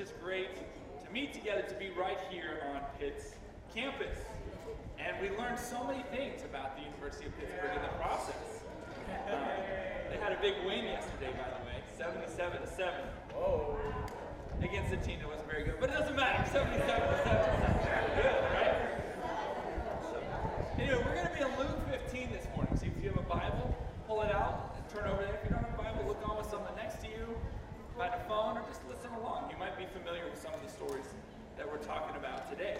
just great to meet together, to be right here on Pitt's campus. And we learned so many things about the University of Pittsburgh in the process. Uh, they had a big win yesterday, by the way, 77 to 7. Whoa. Against a team that wasn't very good. But it doesn't matter. 77 to 7. Good, right? Anyway, we're going to be in Luke 15 this morning. So if you have a Bible, pull it out and turn over there. If you don't have a Bible, look on with someone next to you, find a phone, or just listen along. You might be familiar with some of the stories we're talking about today.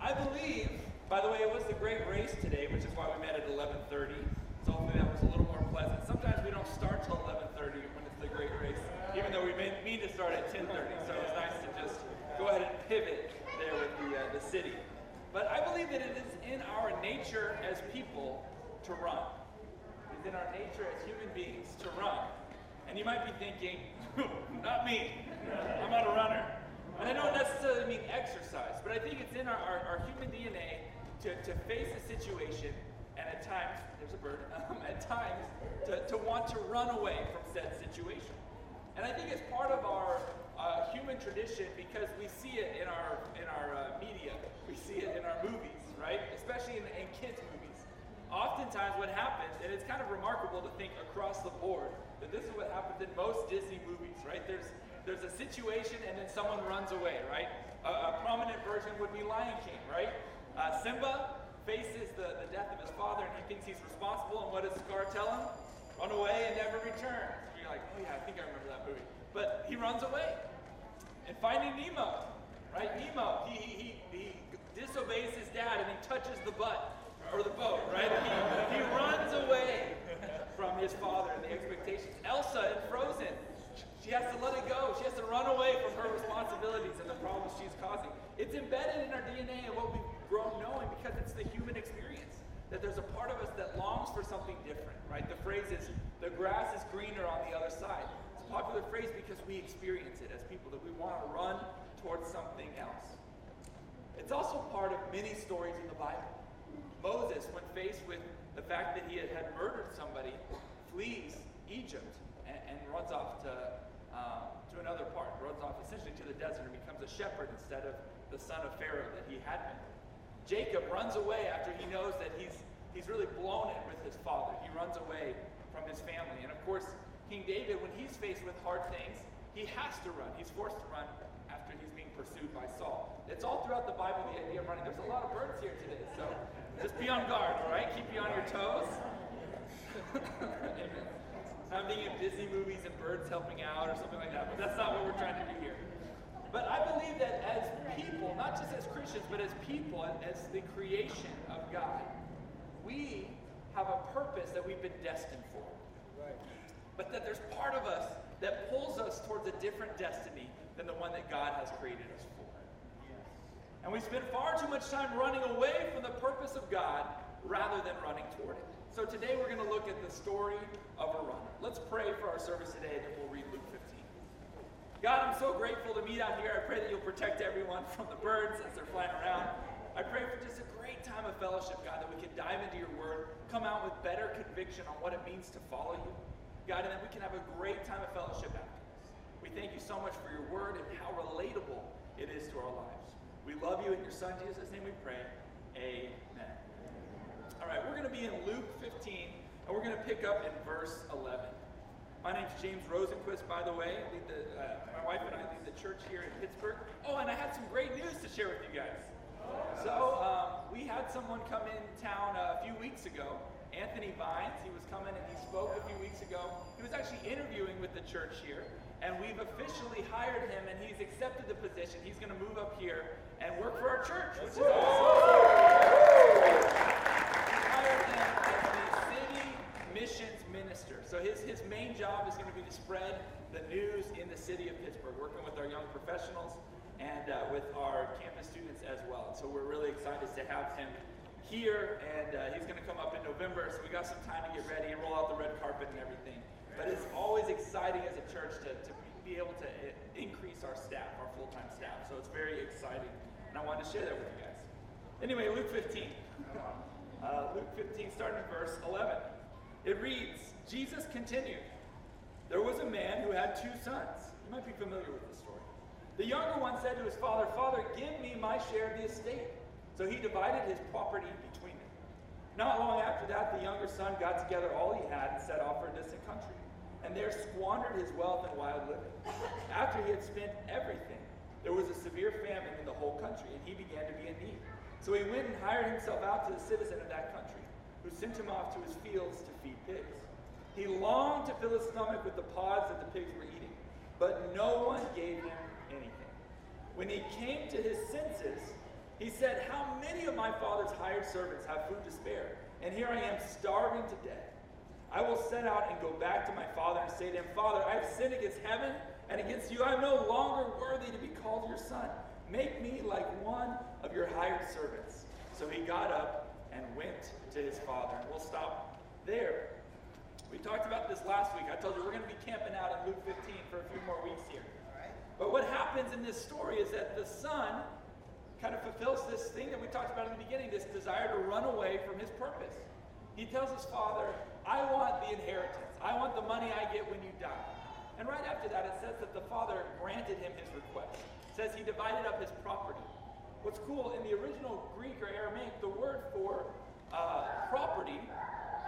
I believe, by the way, it was the great race today, which is why we met at 11:30. So hopefully that was a little more pleasant. Sometimes we don't start till 11:30 when it's the great race, even though we mean to start at 10:30. So it's nice to just go ahead and pivot there with the uh, the city. But I believe that it is in our nature as people to run. It's in our nature as human beings to run. And you might be thinking, not me. I'm not a runner. And I don't necessarily mean exercise, but I think it's in our, our, our human DNA to, to face a situation and at times, there's a bird, um, at times to, to want to run away from said situation. And I think it's part of our uh, human tradition because we see it in our, in our uh, media, we see it in our movies, right? Especially in, in kids' movies. Oftentimes, what happens, and it's kind of remarkable to think across the board that this is what happens in most Disney movies, right? There's there's a situation and then someone runs away, right? A, a prominent version would be Lion King, right? Uh, Simba faces the, the death of his father and he thinks he's responsible, and what does Scar tell him? Run away and never return. So you're like, oh yeah, I think I remember that movie. But he runs away. And Finding Nemo, right? Nemo, he, he, he he disobeys his dad and he touches the butt or the boat, right? He, he runs away from his father and the expectations. Elsa in Frozen, she has to let it go. She has to run away from her responsibilities and the problems she's causing. It's embedded in our DNA and what we've grown knowing because it's the human experience. That there's a part of us that longs for something different, right? The phrase is, the grass is greener on the other side. It's a popular phrase because we experience it as people, that we want to run towards something else. It's also part of many stories in the Bible. Moses, when faced with the fact that he had, murdered somebody, flees Egypt and, and runs off to um, to another part, runs off essentially to the desert and becomes a shepherd instead of the son of Pharaoh that he had been. Jacob runs away after he knows that he's, he's really blown it with his father. He runs away from his family. And of course, King David, when he's faced with hard things, he has to run. He's forced to run after he's being pursued by Saul. It's all throughout the Bible, the idea of running. There's a lot of birds here today, so just be on guard, all right? Keep you on your toes. Amen. Thinking of Disney movies and birds helping out or something like that, but that's not what we're trying to do here. But I believe that as people, not just as Christians, but as people, as the creation of God, we have a purpose that we've been destined for. Right. But that there's part of us that pulls us towards a different destiny than the one that God has created us for. And we spend far too much time running away from the purpose of God rather than running toward it. So today we're going to look at the story of a runner. Let's pray for our service today, and then we'll read Luke 15. God, I'm so grateful to meet out here. I pray that you'll protect everyone from the birds as they're flying around. I pray for just a great time of fellowship, God, that we can dive into your word, come out with better conviction on what it means to follow you. God, and that we can have a great time of fellowship afterwards. We thank you so much for your word and how relatable it is to our lives. We love you in your son Jesus' name we pray. Amen. All right, we're going to be in Luke 15, and we're going to pick up in verse 11. My name's James Rosenquist, by the way. The, uh, my wife and I lead the church here in Pittsburgh. Oh, and I had some great news to share with you guys. So, um, we had someone come in town a few weeks ago, Anthony Vines. He was coming and he spoke a few weeks ago. He was actually interviewing with the church here, and we've officially hired him, and he's accepted the position. He's going to move up here and work for our church, which is awesome hired him as the city missions minister. So his, his main job is going to be to spread the news in the city of Pittsburgh, working with our young professionals and uh, with our campus students as well. So we're really excited to have him here, and uh, he's going to come up in November. So we got some time to get ready and roll out the red carpet and everything. But it's always exciting as a church to, to be able to uh, increase our staff, our full-time staff. So it's very exciting, and I wanted to share that with you guys. Anyway, Luke 15 uh, Luke 15, starting in verse 11. It reads Jesus continued, There was a man who had two sons. You might be familiar with this story. The younger one said to his father, Father, give me my share of the estate. So he divided his property between them. Not long after that, the younger son got together all he had and set off for a distant country, and there squandered his wealth in wild living. After he had spent everything, there was a severe famine in the whole country, and he began to be in need. So he went and hired himself out to the citizen of that country, who sent him off to his fields to feed pigs. He longed to fill his stomach with the pods that the pigs were eating, but no one gave him anything. When he came to his senses, he said, How many of my father's hired servants have food to spare? And here I am starving to death. I will set out and go back to my father and say to him, Father, I have sinned against heaven and against you. I am no longer worthy to be called your son. Make me like one of your hired servants. So he got up and went to his father. And we'll stop there. We talked about this last week. I told you we're going to be camping out in Luke 15 for a few more weeks here. But what happens in this story is that the son kind of fulfills this thing that we talked about in the beginning this desire to run away from his purpose. He tells his father, I want the inheritance. I want the money I get when you die. And right after that, it says that the father granted him his request. It says he divided up his property. What's cool, in the original Greek or Aramaic, the word for uh, property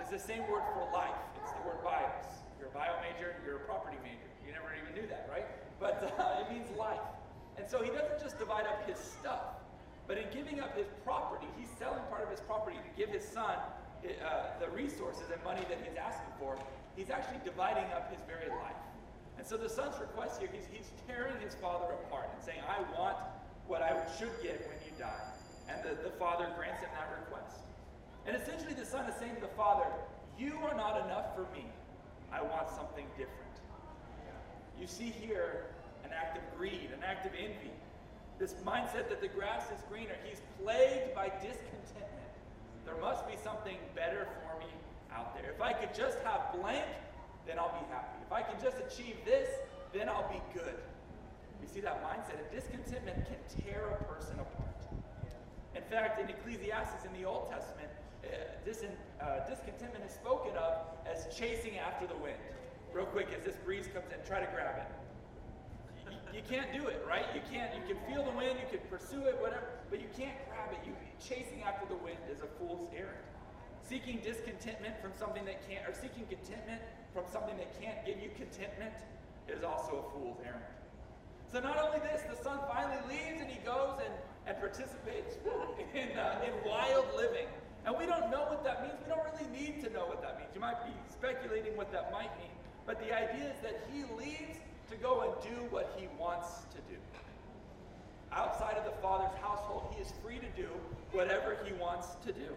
is the same word for life. It's the word bios. You're a bio major, you're a property major. You never even knew that, right? But uh, it means life. And so he doesn't just divide up his stuff, but in giving up his property, he's selling part of his property to give his son uh, the resources and money that he's asking for. He's actually dividing up his very life. And so the son's request here, he's, he's tearing his father apart and saying, I want what I should get when you die. And the, the father grants him that request. And essentially, the son is saying to the father, You are not enough for me. I want something different. You see here an act of greed, an act of envy. This mindset that the grass is greener. He's plagued by discontentment. There must be something better for me out there. If I could just have blank, then I'll be happy. If I can just achieve this, then I'll be good. You see that mindset? A discontentment can tear a person apart. In fact, in Ecclesiastes in the Old Testament, uh, discontentment is spoken of as chasing after the wind. Real quick, as this breeze comes in, try to grab it you can't do it, right? You can't. You can feel the wind, you can pursue it, whatever, but you can't grab it. You chasing after the wind is a fool's errand. Seeking discontentment from something that can't, or seeking contentment from something that can't give you contentment is also a fool's errand. So not only this, the son finally leaves and he goes and, and participates in, uh, in wild living. And we don't know what that means. We don't really need to know what that means. You might be speculating what that might mean. But the idea is that he leaves to go and do what he wants to do. Outside of the Father's household, he is free to do whatever he wants to do.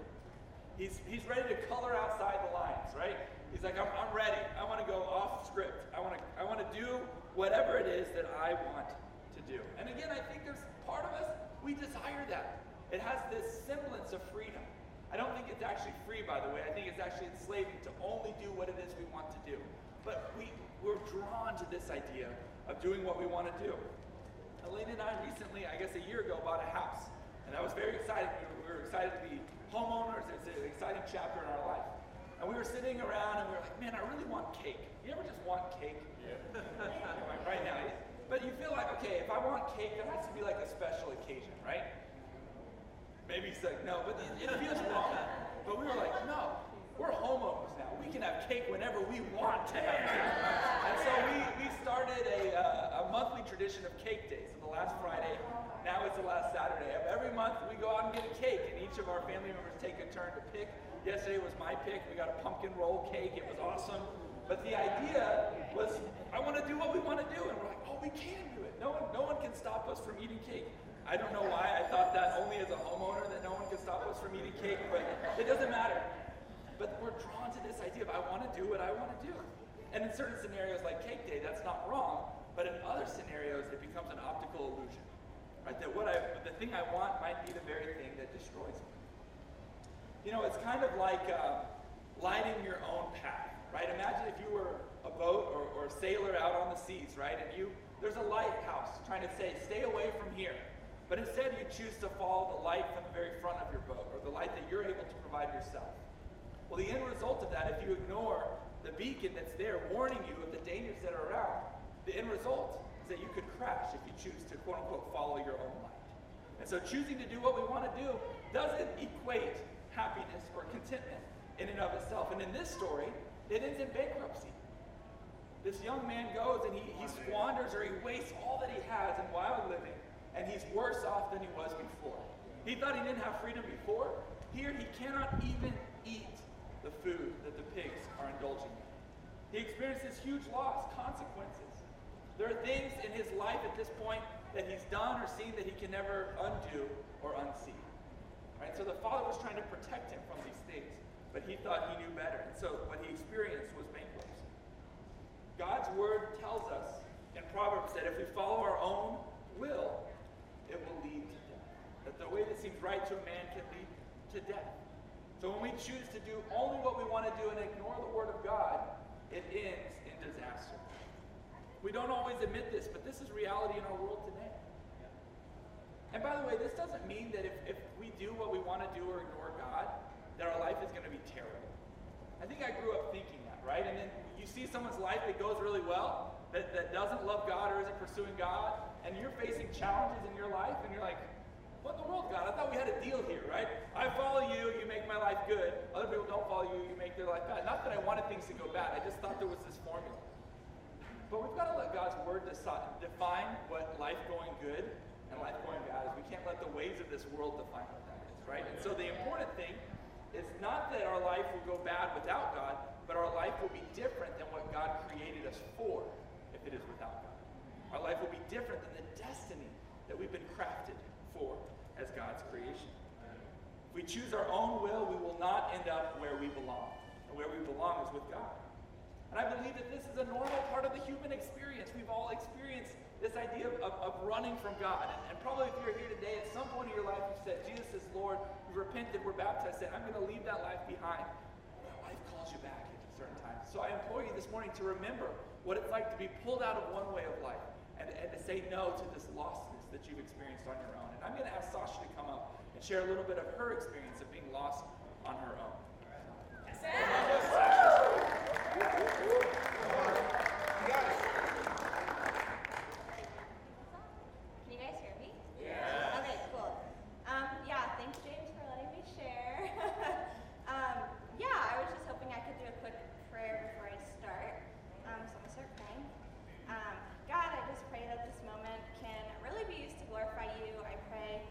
He's, he's ready to color outside the lines, right? He's like, I'm, I'm ready. I want to go off script. I want to I want to do whatever it is that I want to do. And again, I think there's part of us, we desire that. It has this semblance of freedom. I don't think it's actually free, by the way. I think it's actually enslaving to only do what it is we want to do. But we, we're drawn to this idea of doing what we want to do. Elena and I recently, I guess a year ago, bought a house. And that was very exciting. We were, we were excited to be homeowners. It's an exciting chapter in our life. And we were sitting around and we were like, man, I really want cake. You ever just want cake? Yeah. right now. But you feel like, okay, if I want cake, there has to be like a special occasion, right? Maybe he's like, no, but it, feels wrong. But we were like, no, we're homeowners now. We can have cake whenever we want to have cake. And so we, we started a, uh, a monthly tradition of cake days. So the last Friday, now it's the last Saturday. Every month we go out and get a cake, and each of our family members take a turn to pick. Yesterday was my pick. We got a pumpkin roll cake. It was awesome. But the idea was, I want to do what we want to do. And we're like, oh, we can do it. No one, no one can stop us from eating cake. I don't know why I thought that only as a homeowner that no one could stop us from eating cake, but it doesn't matter. But we're drawn to this idea of I want to do what I want to do. And in certain scenarios like cake day, that's not wrong. But in other scenarios, it becomes an optical illusion. Right? That what I, the thing I want might be the very thing that destroys me. You know, it's kind of like uh, lighting your own path, right? Imagine if you were a boat or, or a sailor out on the seas, right? And you, there's a lighthouse trying to say, stay away from here. But instead, you choose to follow the light from the very front of your boat, or the light that you're able to provide yourself. Well, the end result of that, if you ignore the beacon that's there warning you of the dangers that are around, the end result is that you could crash if you choose to quote unquote follow your own light. And so choosing to do what we want to do doesn't equate happiness or contentment in and of itself. And in this story, it ends in bankruptcy. This young man goes and he, he squanders or he wastes all that he has in wild living, and he's worse off than he was before. He thought he didn't have freedom before. Here, he cannot even eat the food that the pigs are indulging in. He experiences huge loss, consequences. There are things in his life at this point that he's done or seen that he can never undo or unsee. Right? So the father was trying to protect him from these things, but he thought he knew better. And so what he experienced was bankruptcy. God's word tells us in Proverbs that if we follow our own will, it will lead to death. Way that seems right to a man can lead to death. So when we choose to do only what we want to do and ignore the word of God, it ends in disaster. We don't always admit this, but this is reality in our world today. And by the way, this doesn't mean that if, if we do what we want to do or ignore God, that our life is going to be terrible. I think I grew up thinking that, right? And then you see someone's life that goes really well, that, that doesn't love God or isn't pursuing God, and you're facing challenges in your life, and you're like, what in the world, God? I thought we had a deal here, right? I follow you, you make my life good. Other people don't follow you, you make their life bad. Not that I wanted things to go bad, I just thought there was this formula. But we've got to let God's word decide, define what life going good and life going bad is. We can't let the ways of this world define what that is, right? And so the important thing is not that our life will go bad without God, but our life will be different than what God created us for if it is without God. Our life will be different than the destiny that we've been crafted for as God's creation. If we choose our own will, we will not end up where we belong. And where we belong is with God. And I believe that this is a normal part of the human experience. We've all experienced this idea of, of, running from God. And, and, probably if you're here today, at some point in your life, you've said, Jesus is Lord, you've repented, we're baptized, said, I'm going to leave that life behind. Life calls you back at certain times. So I implore you this morning to remember what it's like to be pulled out of one way of life and, and to say no to this lostness that you've experienced on your own. And I'm going to ask Sasha to come up and share a little bit of her experience of being lost on her own. Can you guys hear me? Yeah. Okay, cool. Um, yeah, thanks James for letting me share. um, yeah, I was just hoping I could do a quick prayer before I start. Um, so I'm gonna start praying. Um, God, I just pray that this moment can really be used to glorify you. I pray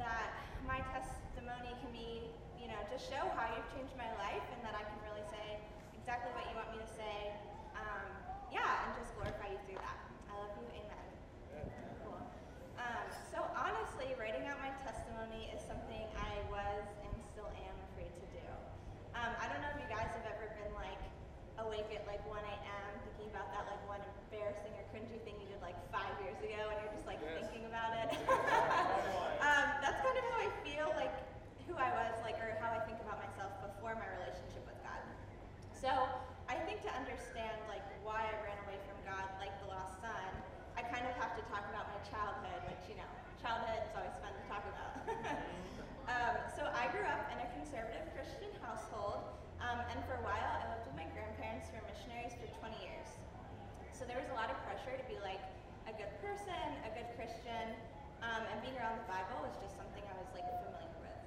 that my testimony can be, you know, just show how you've changed my life and that I can really say exactly what you want me to say. Um, yeah, and just glorify you through that. I love you. Amen. Cool. Um, so honestly, writing out my testimony is something I was and still am afraid to do. Um, I don't know if you guys have ever been like awake at like 1 a.m. thinking about that like one embarrassing or cringy thing you did like five years ago, and you're just like Yes. thinking about it. um, that's kind of how I feel like who I was like, or how I think about myself before my relationship with God. So I think to understand like why I ran away from God, like the lost son, I kind of have to talk about my childhood, which you know, childhood is always fun to talk about. um, so I grew up in a conservative Christian household, um, and for a while I lived with my grandparents who were missionaries for 20 years. So there was a lot of pressure to be like a good person, a good Christian, um, and being around the Bible was just something I was like familiar with.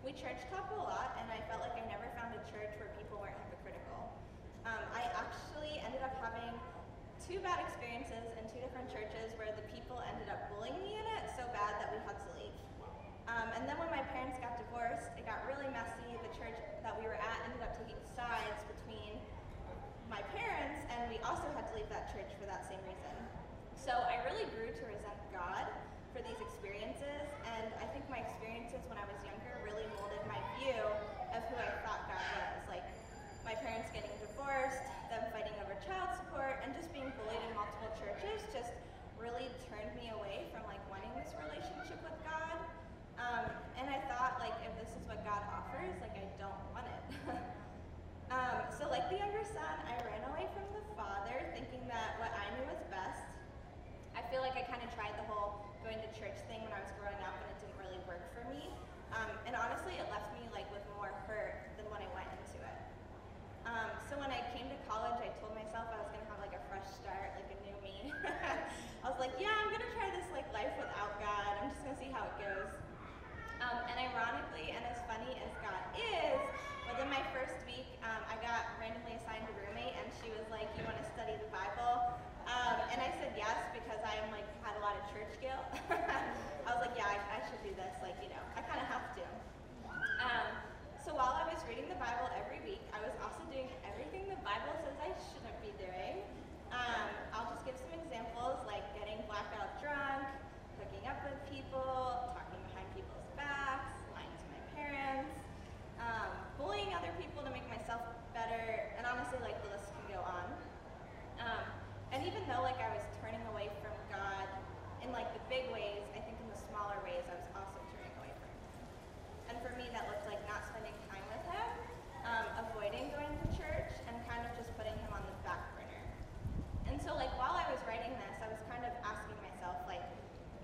We church talked a lot, and I felt like I never found a church where people weren't hypocritical. Um, I actually ended up having two bad experiences in two different churches where the people ended up bullying me in it so bad that we had to leave. Um, and then when my parents got divorced, it got really messy. The church that we were at ended up taking sides between my parents, and we also had to leave that church for that same reason. So I really grew to resent God for these experiences, and I think my experiences when I was younger really molded my view of who I thought God was. Like my parents getting divorced, them fighting over child support, and just being bullied in multiple churches just really turned me away from like wanting this relationship with God. Um, and I thought feel like I kind of tried the whole going to church thing when I was growing up and it didn't really work for me. Um, and honestly, it left me like with more hurt than when I went into it. Um, so when I came to college, I told myself I was gonna have like a fresh start, like a new me. I was like, yeah, I'm gonna try this like life without God. I'm just gonna see how it goes. Um, and ironically, and as funny as God is, within my first week, um, I got randomly assigned a roommate, and she was like, "You want to study the Bible?" Um, and I said yes because I am like had a lot of church guilt. I was like, "Yeah, I, I should do this. Like, you know, I kind of have to." Um, so while I was reading the Bible every week, I was also doing everything the Bible says I shouldn't be doing. Um, I'll just give some examples like getting blackout drunk, hooking up with people, talking behind people's backs, lying to my parents, um, bullying other people to make myself better, and honestly, like the list can go on. Um, and even though like I was turning away from God in like the big ways, I think in the smaller ways I was also turning away from Him. And for me, that looked like not spending time with Him, um, avoiding going to church, and kind of just putting Him on the back burner. And so like while I was writing this, I was kind of asking myself like,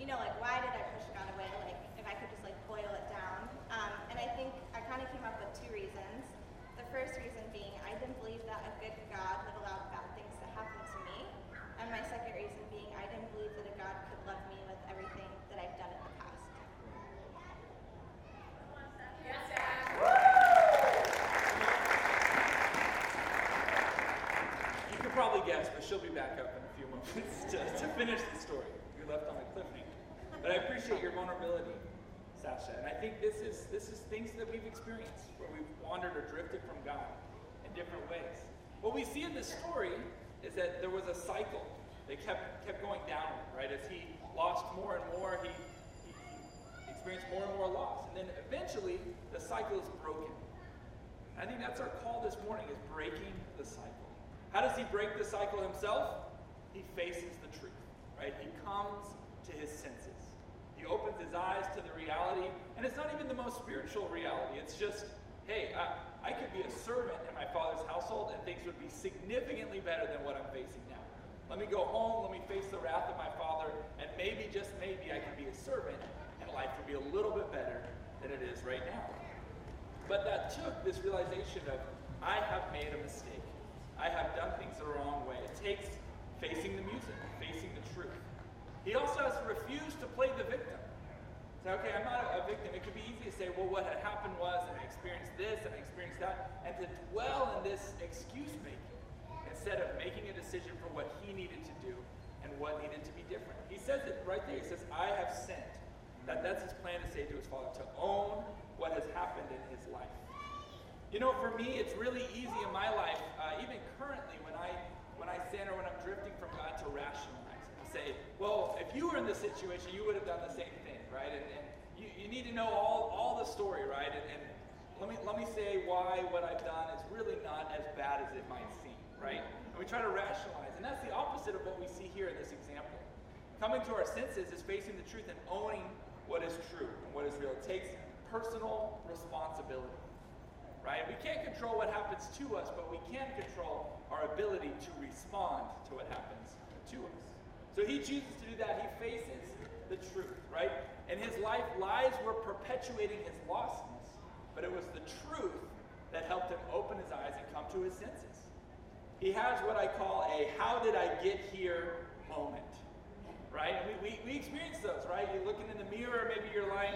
you know, like why did I push God away? Like if I could just like boil it down. Um, and I think I kind of came up with two reasons. The first reason being I didn't believe that a good God would allow bad things to happen to me. And my second reason being I didn't believe that a God could love me with everything that I've done in the past. Guess, but she'll be back up in a few moments to, to finish the story. You left on a cliffhanger. But I appreciate your vulnerability, Sasha. And I think this is this is things that we've experienced where we've wandered or drifted from God in different ways. What we see in this story is that there was a cycle that kept kept going downward, right? As he lost more and more, he, he experienced more and more loss. And then eventually the cycle is broken. I think that's our call this morning is breaking the cycle. How does he break the cycle himself? He faces the truth, right? He comes to his senses. He opens his eyes to the reality, and it's not even the most spiritual reality. It's just, hey, I, I could be a servant in my father's household, and things would be significantly better than what I'm facing now. Let me go home, let me face the wrath of my father, and maybe, just maybe, I can be a servant, and life would be a little bit better than it is right now. But that took this realization of, I have made a mistake. I have done things the wrong way. It takes facing the music, facing the truth. He also has to refuse to play the victim. Say, okay, I'm not a, a victim. It could be easy to say, well, what had happened was, and I experienced this, and I experienced that, and to dwell in this excuse making instead of making a decision for what he needed to do and what needed to be different. He says it right there. He says, I have sent. That, that's his plan to say to his father, to own what has happened in his life. You know, for me, it's really easy in my life, uh, even currently, when I when I sin or when I'm drifting from God, to rationalize and say, well, if you were in this situation, you would have done the same thing, right? And, and you, you need to know all, all the story, right? And, and let me let me say why what I've done is really not as bad as it might seem, right? And we try to rationalize, and that's the opposite of what we see here in this example. Coming to our senses is facing the truth and owning what is true and what is real. It takes personal responsibility right? We can't control what happens to us, but we can control our ability to respond to what happens to us. So he chooses to do that. He faces the truth, right? And his life lies were perpetuating his lostness, but it was the truth that helped him open his eyes and come to his senses. He has what I call a how did I get here moment, right? And we, we, we experience those, right? You're looking in the mirror, maybe you're lying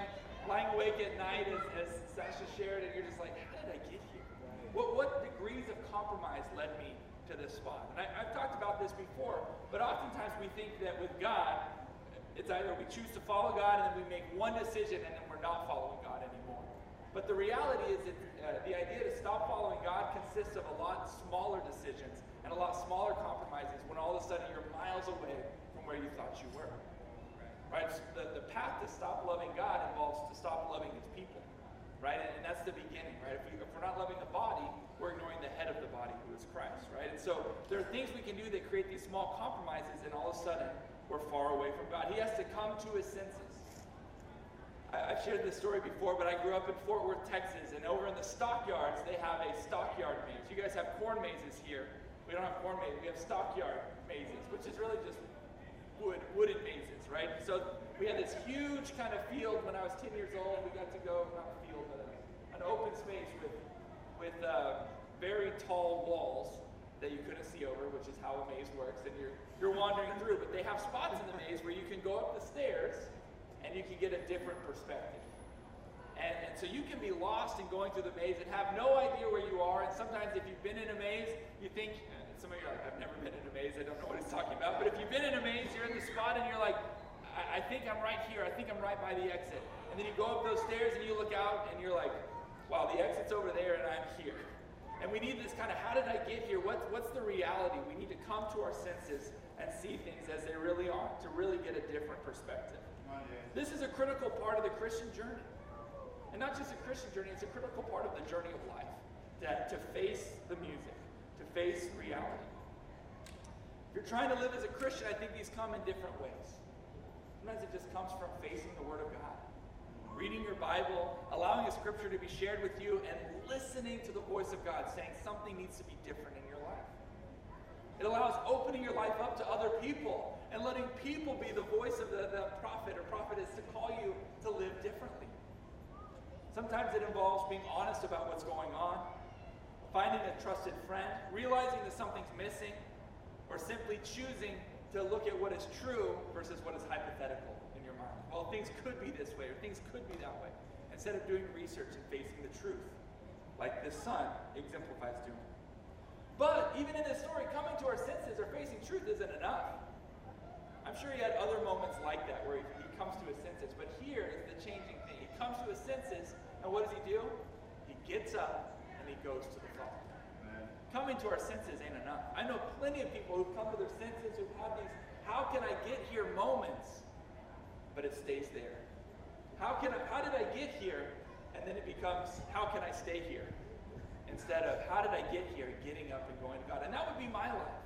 lying awake at night, as, as Sasha shared, and you're just like, how did I get here? What, what degrees of compromise led me to this spot? And I, I've talked about this before, but oftentimes we think that with God, it's either we choose to follow God and then we make one decision and then we're not following God anymore. But the reality is that uh, the idea to stop following God consists of a lot smaller decisions and a lot smaller compromises when all of a sudden you're miles away from where you thought you were. Right? The, the path to stop loving God involves to stop loving his people. Right? And, and that's the beginning, right? If, we, if we're not loving the body, we're ignoring the head of the body, who is Christ, right? And so there are things we can do that create these small compromises, and all of a sudden we're far away from God. He has to come to his senses. I, I've shared this story before, but I grew up in Fort Worth, Texas, and over in the stockyards, they have a stockyard maze. You guys have corn mazes here. We don't have corn mazes. We have stockyard mazes, which is really just wood, wooden mazes, right? So we had this huge kind of field when I was 10 years old. We got to go, not a field, but a, an open space with, with uh, very tall walls that you couldn't see over, which is how a maze works. And you're, you're wandering through, but they have spots in the maze where you can go up the stairs and you can get a different perspective. And, and so you can be lost in going through the maze and have no idea where you are. And sometimes if you've been in a maze, you think, some of you are I've never been in a maze, I don't know what he's talking about. But if you've been in a maze, you're in the spot and you're like, I, I think I'm right here, I think I'm right by the exit. And then you go up those stairs and you look out and you're like, wow, the exit's over there and I'm here. And we need this kind of, how did I get here? What, what's the reality? We need to come to our senses and see things as they really are to really get a different perspective. This is a critical part of the Christian journey. And not just a Christian journey, it's a critical part of the journey of life. That to face the music, to face reality. If you're trying to live as a Christian, I think these come in different ways. Sometimes it just comes from facing the Word of God, reading your Bible, allowing a scripture to be shared with you, and listening to the voice of God saying something needs to be different in your life. It allows opening your life up to other people and letting people be the voice of the, the prophet or prophetess to call you to live differently. Sometimes it involves being honest about what's going on, finding a trusted friend, realizing that something's missing, or simply choosing to look at what is true versus what is hypothetical in your mind. Well, things could be this way, or things could be that way, instead of doing research and facing the truth, like this son exemplifies doing. But even in this story, coming to our senses or facing truth isn't enough. I'm sure he had other moments like that where he, he comes to his senses, but here is the changing thing. He comes to his senses, and what does he do? He gets up he goes to the Coming to our senses ain't enough. I know plenty of people who come to their senses who have these how can I get here moments, but it stays there. How can I, how did I get here? And then it becomes how can I stay here? Instead of how did I get here? Getting up and going to God. And that would be my life.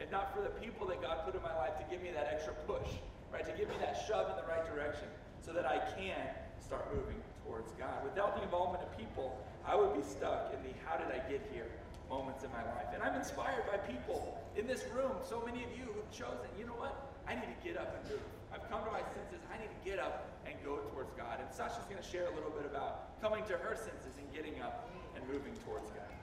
If not for the people that God put in my life to give me that extra push, right? To give me that shove in the right direction so that I can start moving towards God. Without the involvement of people, I would be stuck in the how did I get here moments in my life. And I'm inspired by people in this room, so many of you who've chosen, you know what? I need to get up and move. I've come to my senses. I need to get up and go towards God. And Sasha's going to share a little bit about coming to her senses and getting up and moving towards God.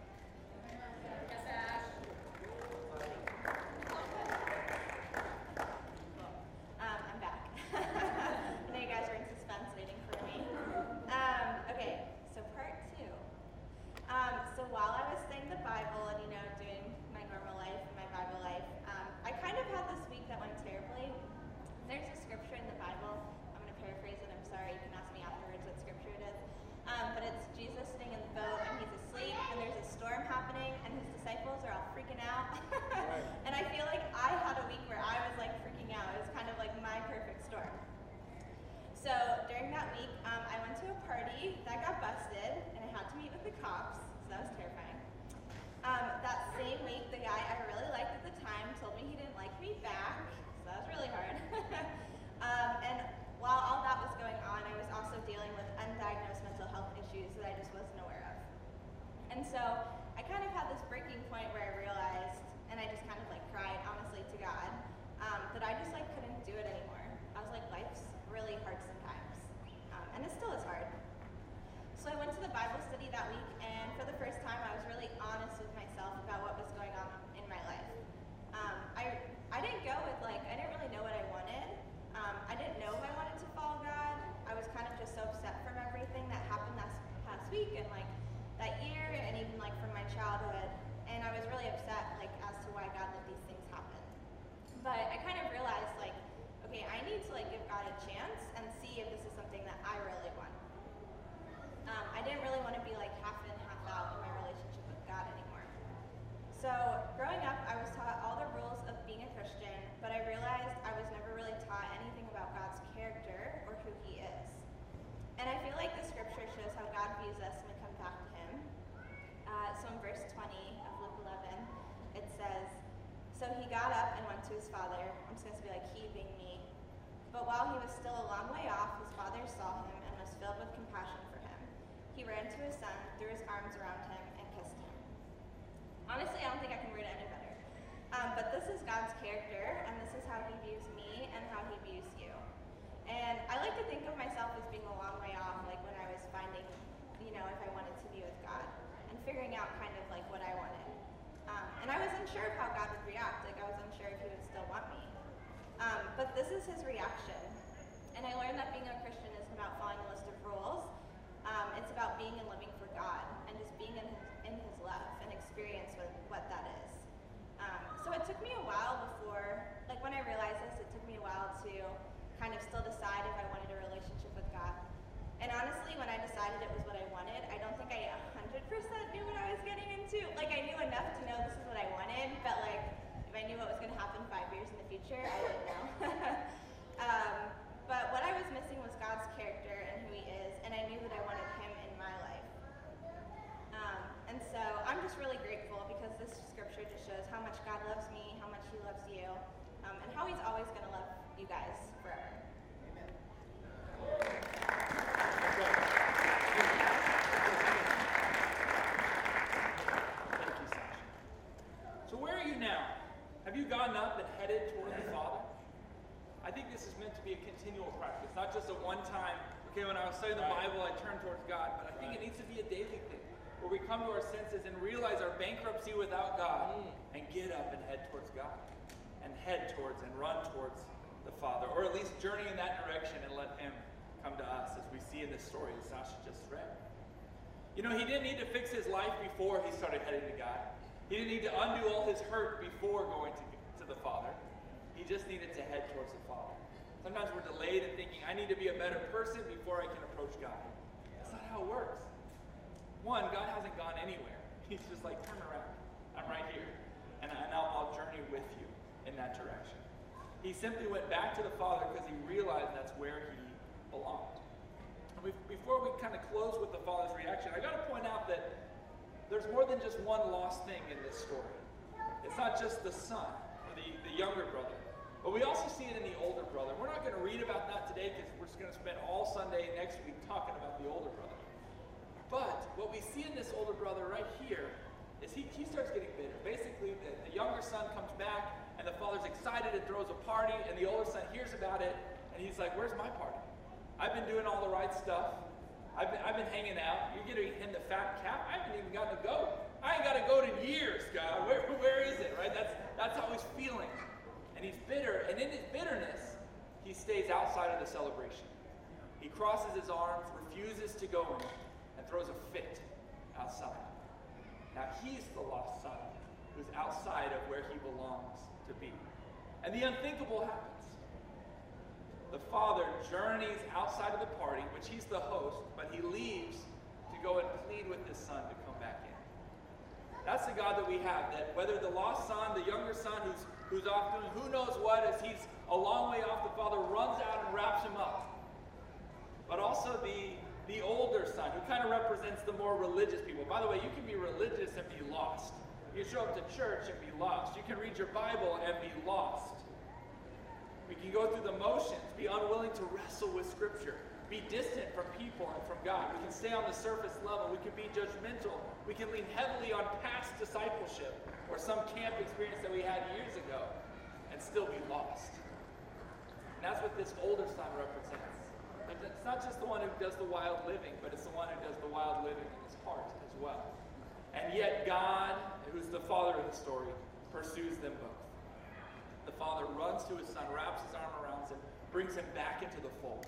really hard sometimes, um, and it still is hard. So I went to the Bible study that week, and for the first time, I was really honest with myself about what was going on in my life. Um, I, I didn't go with, like, I didn't really know what I wanted. Um, I didn't know if I wanted to follow God. I was kind of just so upset from everything that happened last past week and, like, that year, and even, like, from my childhood. And I was really upset, like, as to why God let these things happen. But I kind of realized Yes, if this is something that I really want. Um, I didn't really want to be like half in, half out in my relationship with God anymore. So, growing up, I was taught all the rules of being a Christian, but I realized I was never really taught anything about God's character or who He is. And I feel like the Scripture shows how God views us when we come back to Him. Uh, so, in verse twenty of Luke eleven, it says, "So he got up and went to his but while he was still a long way off, his father saw him and was filled with compassion for him. He ran to his son, threw his arms around him, and kissed him. Honestly, I don't think I can read it any better. Um, but this is God's character, and this is how he views me and how he views you. And I like to think of myself as being a long way off, like when I was finding, you know, if I wanted to be with God and figuring out kind of like what I wanted. Um, and I was unsure of how God would react. Like I was unsure if he would still want me reaction. And I learned that being a Christian isn't about following a list of rules, Um, it's about being and living for God and just being in His, in his love and experience what, what that is. Um, so it took me a while before, like when I realized this, it took me a while to kind of still decide if I wanted a relationship with God. And honestly, when I decided it was what I wanted, I don't think I 100% knew what I was getting into. Like I knew enough to know this is what I wanted, but like if I knew what was going to happen five years in the future, I didn't know. um, but what I was missing was God's character and who He is, and I knew that I wanted Him in my life. Um, and so I'm just really grateful because this scripture just shows how much God loves me, how much He loves you, um, and how He's always going to love you guys forever. Amen. Thank you, Sasha. So where are you now? Have you gotten up and headed toward the Father? I think this is meant to be a continual practice, not just a one-time, okay, when I was studying the Bible, I turned towards God, but I think it needs to be a daily thing, where we come to our senses and realize our bankruptcy without God, mm. and get up and head towards God, and head towards and run towards the Father, or at least journey in that direction and let Him come to us, as we see in this story that Sasha just read. You know, he didn't need to fix his life before he started heading to God. He didn't need to undo all his hurt before going to, to the Father. He just needed to head towards the Father. Sometimes we're delayed in thinking, I need to be a better person before I can approach God. That's not how it works. One, God hasn't gone anywhere. He's just like, turn around. I'm right here. And, and I'll, I'll journey with you in that direction. He simply went back to the Father because he realized that's where he belonged. And Before we kind of close with the Father's reaction, I got to point out that there's more than just one lost thing in this story. It's not just the son or the, the younger brother, but we also see it in the older brother. We're not going to read about that today because we're just going to spend all Sunday next week talking about the older brother. But what we see in this older brother right here is he, he starts getting bitter. Basically, the, the younger son comes back, and the father's excited and throws a party, and the older son hears about it, and he's like, Where's my party? I've been doing all the right stuff. I've been, I've been hanging out. You're getting him the fat cap. I haven't even gotten to go. I ain't got to go in years, God. Where, where is it, right? That's, that's how he's feeling. And he's bitter, and in his bitterness, he stays outside of the celebration. He crosses his arms, refuses to go in, and throws a fit outside. Now he's the lost son who's outside of where he belongs to be. And the unthinkable happens. The father journeys outside of the party, which he's the host, but he leaves to go and plead with his son to come back in. That's the God that we have, that whether the lost son, the younger son who's, who's off doing who knows what, as he's a long way off, the father runs out and wraps him up. But also the, the older son, who kind of represents the more religious people. By the way, you can be religious and be lost. You show up to church and be lost. You can read your Bible and be lost. We can go through the motions, be unwilling to wrestle with Scripture, be distant from people and from God. We can stay on the surface level. We can be judgmental. We can lean heavily on past discipleship or some camp experience that we had years ago and still be lost. And that's what this older son represents. It's not just the one who does the wild living, but it's the one who does the wild living in his heart as well. And yet, God, who's the father of the story, pursues them both. The father runs to his son, wraps his arm around him, brings him back into the fold.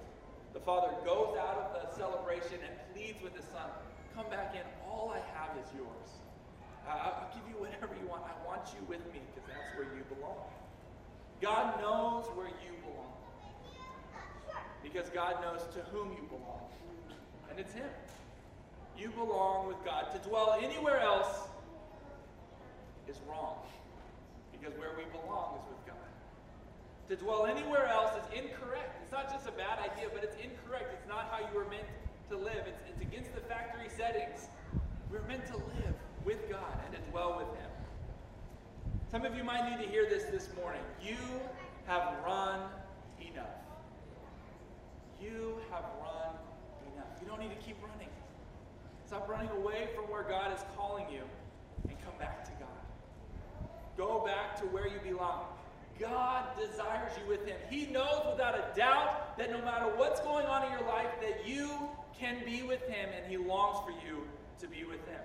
The father goes out of the celebration and pleads with his son, Come back in. All I have is yours. I'll give you whatever you want. I want you with me because that's where you belong. God knows where you belong because God knows to whom you belong, and it's Him. You belong with God. To dwell anywhere else is wrong because where we belong is with God. To dwell anywhere else is incorrect. It's not just a bad idea, but it's incorrect. It's not how you were meant to live, it's, it's against the factory settings. We're meant to live with God and to dwell with Him. Some of you might need to hear this this morning. You have run enough. You have run enough. You don't need to keep running. Stop running away from where God is calling you and come back to God. Go back to where you belong. God desires you with Him. He knows without a doubt that no matter what's going on in your life, that you can be with Him and He longs for you to be with Him.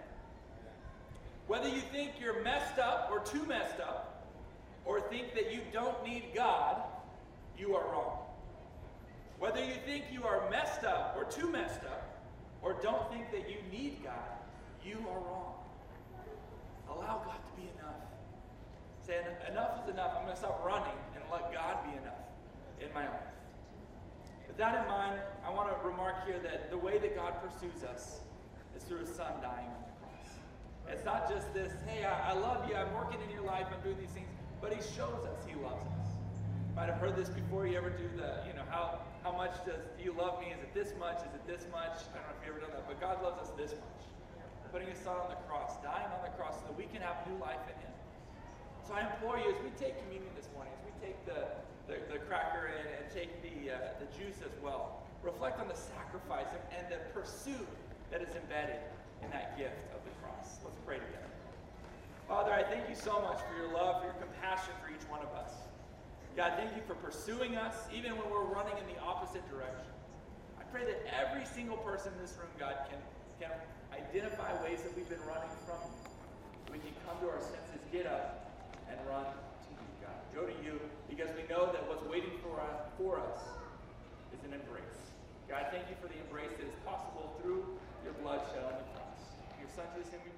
Whether you think you're messed up or too messed up, or think that you don't need God, you are wrong. Whether you think you are messed up or too messed up, or don't think that you need God, you are wrong. Allow God to be enough. Say, enough is enough. I'm going to stop running and let God be enough in my life. With that in mind, I want to remark here that the way that God pursues us is through his son dying on the cross. It's not just this, hey, I, I love you, I'm working in your life, I'm doing these things, but he shows us he loves us. You might have heard this before you ever do the, you know, how, how much does do you love me? Is it this much? Is it this much? I don't know if you've ever done that, but God loves us this much. Putting his son on the cross, dying on the cross so that we can have new life in him. So I implore you, as we take communion this morning, as we take the, the, the cracker and, and take the, uh, the juice as well, reflect on the sacrifice and, and the pursuit that is embedded in that gift of the cross. Let's pray together. Father, I thank you so much for your love, for your compassion for each one of us. God, thank you for pursuing us even when we're running in the opposite direction. I pray that every single person in this room, God, can, can identify ways that we've been running from you. We can come to our senses, get up, and run to you, God. Go to you because we know that what's waiting for us, for us is an embrace. God, thank you for the embrace that is possible through your blood shed on the cross. Your son, Jesus, we